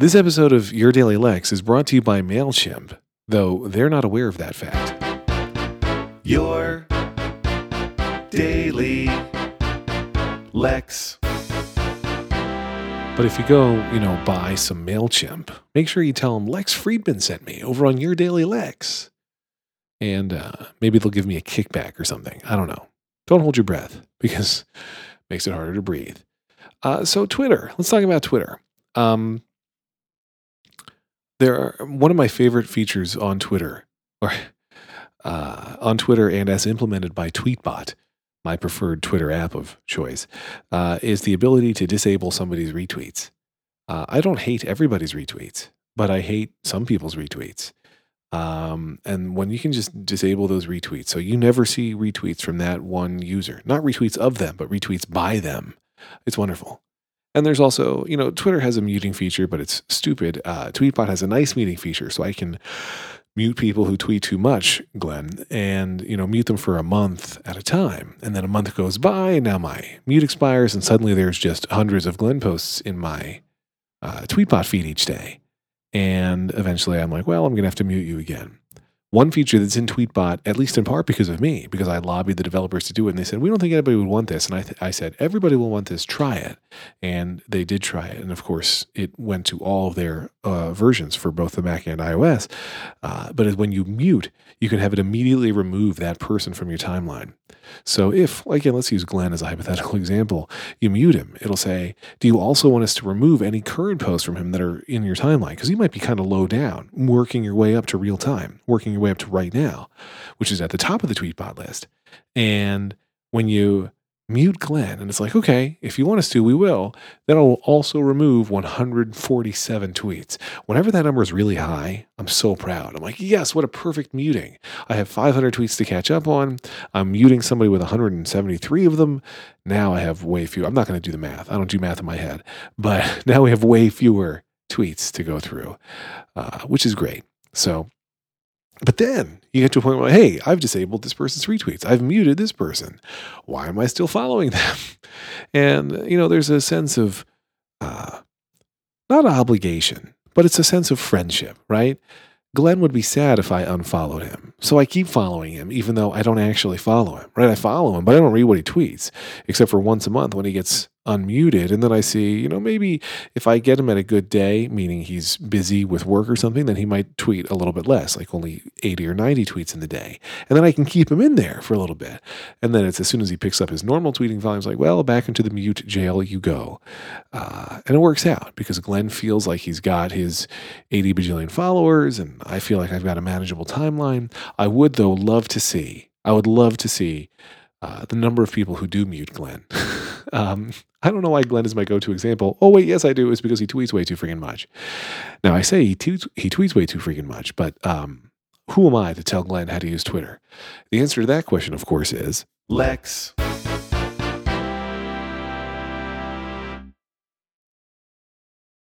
This episode of Your Daily Lex is brought to you by MailChimp, though they're not aware of that fact. Your daily Lex. But if you go, you know, buy some MailChimp, make sure you tell them Lex Friedman sent me over on Your Daily Lex. And uh, maybe they'll give me a kickback or something. I don't know. Don't hold your breath because it makes it harder to breathe. Uh, so, Twitter. Let's talk about Twitter. Um, there are one of my favorite features on Twitter, or uh, on Twitter, and as implemented by Tweetbot, my preferred Twitter app of choice, uh, is the ability to disable somebody's retweets. Uh, I don't hate everybody's retweets, but I hate some people's retweets. Um, and when you can just disable those retweets, so you never see retweets from that one user, not retweets of them, but retweets by them, it's wonderful. And there's also, you know, Twitter has a muting feature, but it's stupid. Uh, Tweetbot has a nice muting feature, so I can mute people who tweet too much, Glenn, and you know, mute them for a month at a time. And then a month goes by, and now my mute expires, and suddenly there's just hundreds of Glenn posts in my uh, Tweetbot feed each day. And eventually, I'm like, well, I'm going to have to mute you again. One feature that's in Tweetbot, at least in part because of me, because I lobbied the developers to do it, and they said, we don't think anybody would want this. And I, th- I said, everybody will want this, try it. And they did try it. And of course, it went to all of their uh, versions for both the Mac and iOS. Uh, but when you mute, you can have it immediately remove that person from your timeline. So if, again, let's use Glenn as a hypothetical example, you mute him, it'll say, Do you also want us to remove any current posts from him that are in your timeline? Because you might be kind of low down, working your way up to real time, working your way up to right now, which is at the top of the tweetbot list. And when you mute Glenn, and it's like, okay, if you want us to, we will. Then I'll also remove 147 tweets. Whenever that number is really high, I'm so proud. I'm like, yes, what a perfect muting. I have 500 tweets to catch up on. I'm muting somebody with 173 of them. Now I have way fewer. I'm not going to do the math. I don't do math in my head, but now we have way fewer tweets to go through, uh, which is great. So but then you get to a point where, hey, I've disabled this person's retweets. I've muted this person. Why am I still following them? And, you know, there's a sense of uh, not obligation, but it's a sense of friendship, right? Glenn would be sad if I unfollowed him. So I keep following him, even though I don't actually follow him, right? I follow him, but I don't read what he tweets, except for once a month when he gets unmuted. And then I see, you know, maybe if I get him at a good day, meaning he's busy with work or something, then he might tweet a little bit less, like only 80 or 90 tweets in the day. And then I can keep him in there for a little bit. And then it's as soon as he picks up his normal tweeting volume, like, well, back into the mute jail you go. Uh, and it works out because Glenn feels like he's got his 80 bajillion followers, and I feel like I've got a manageable timeline. I would, though, love to see, I would love to see uh, the number of people who do mute Glenn. um, I don't know why Glenn is my go-to example. Oh wait, yes I do. It's because he tweets way too freaking much. Now I say he tweets, he tweets way too freaking much, but um, who am I to tell Glenn how to use Twitter? The answer to that question, of course, is Lex.